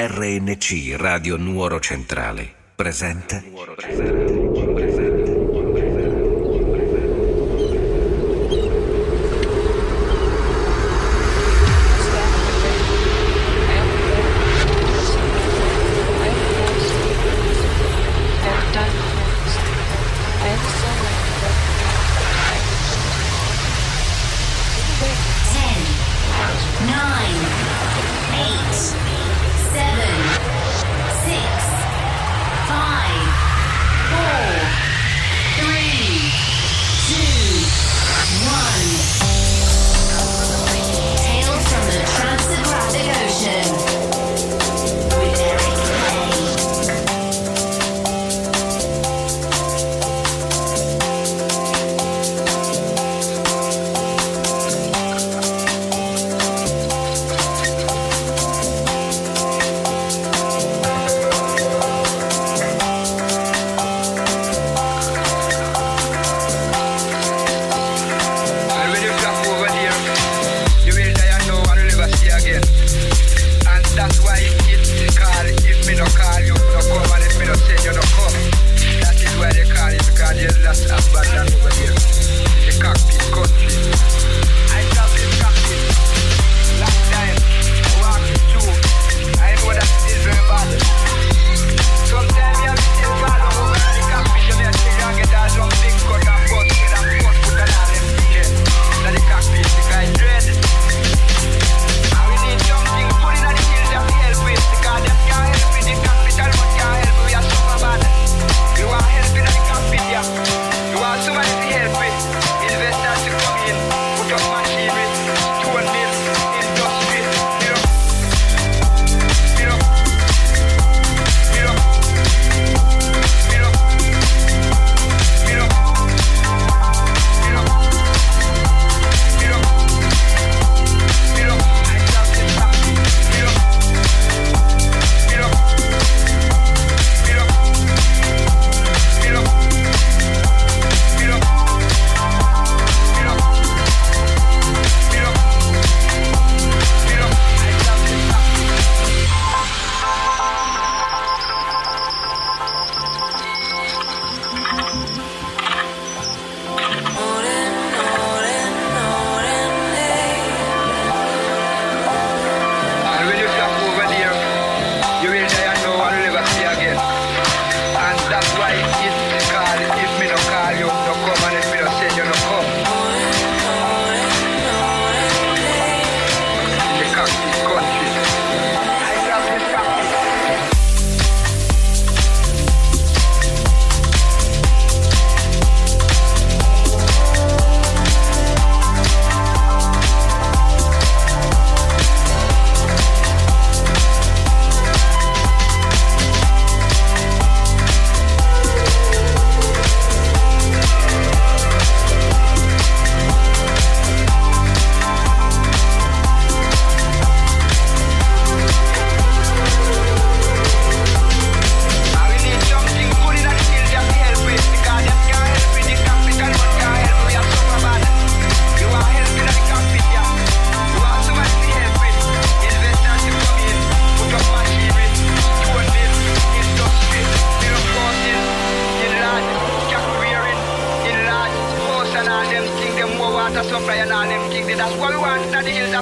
RNC Radio Nuoro Centrale presente. Nuoro Centrale.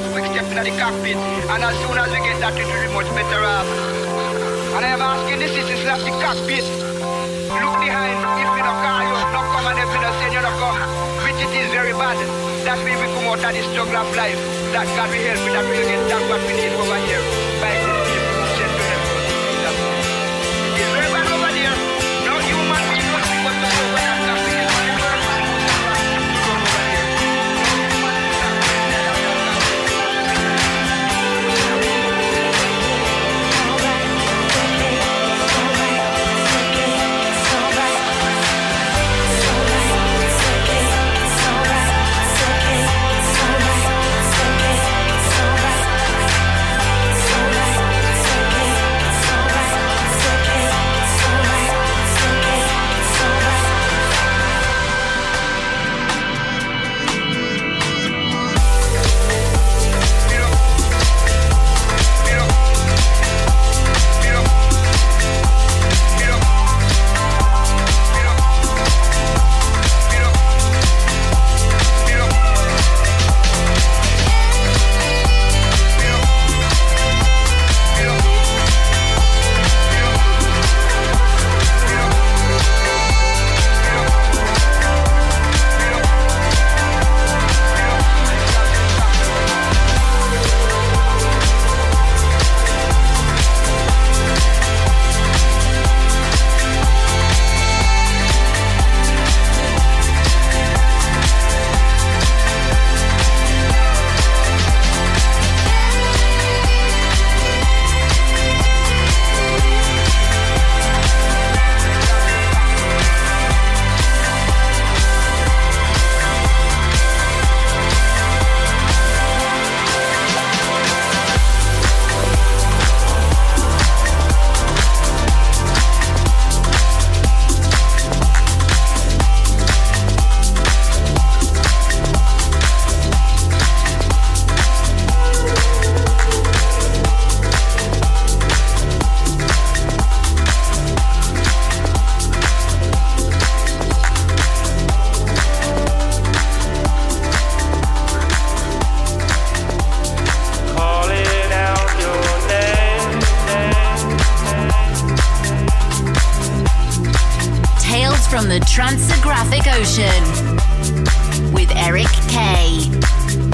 a quick step into the cockpit. And as soon as we get that, it will be much better off. And I am asking this is not the cockpit. Look behind. If you don't call, you don't come. And if you don't send, you don't come. Which it is very bad. That means we come out of the struggle of life. That God will help me. That will get that what we need over here. With Eric Kay.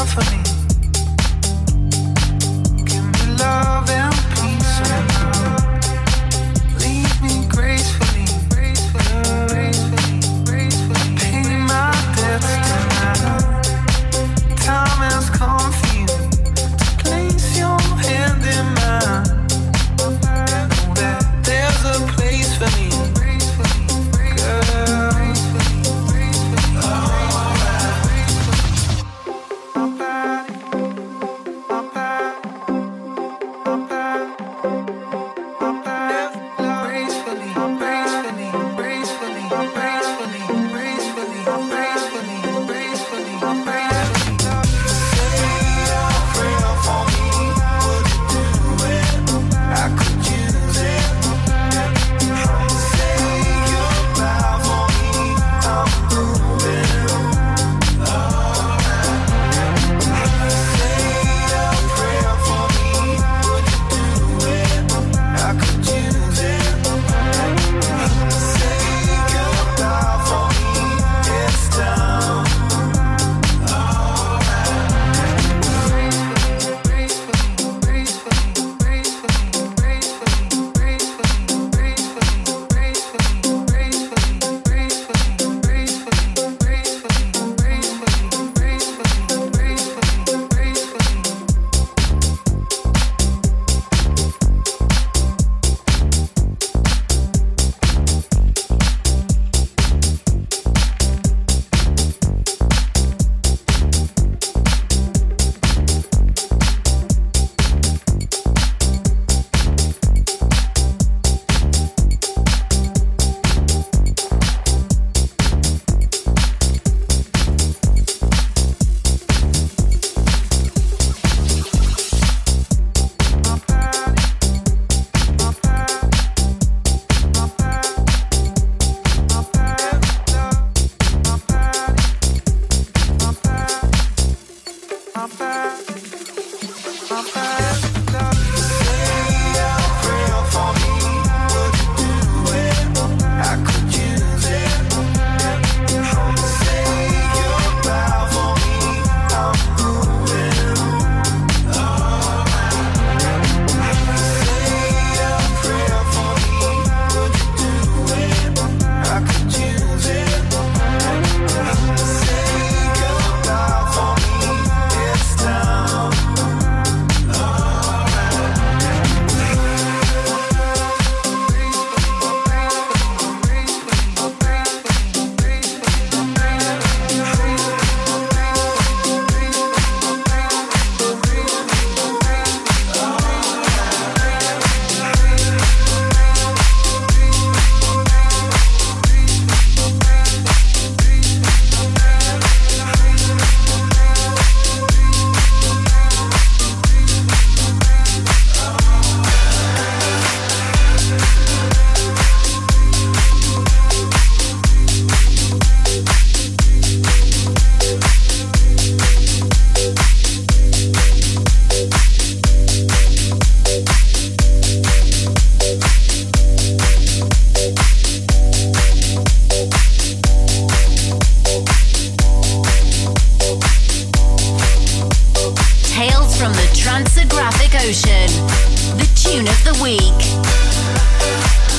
down for me. from the Tranceographic Ocean, the tune of the week.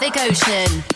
The Ocean.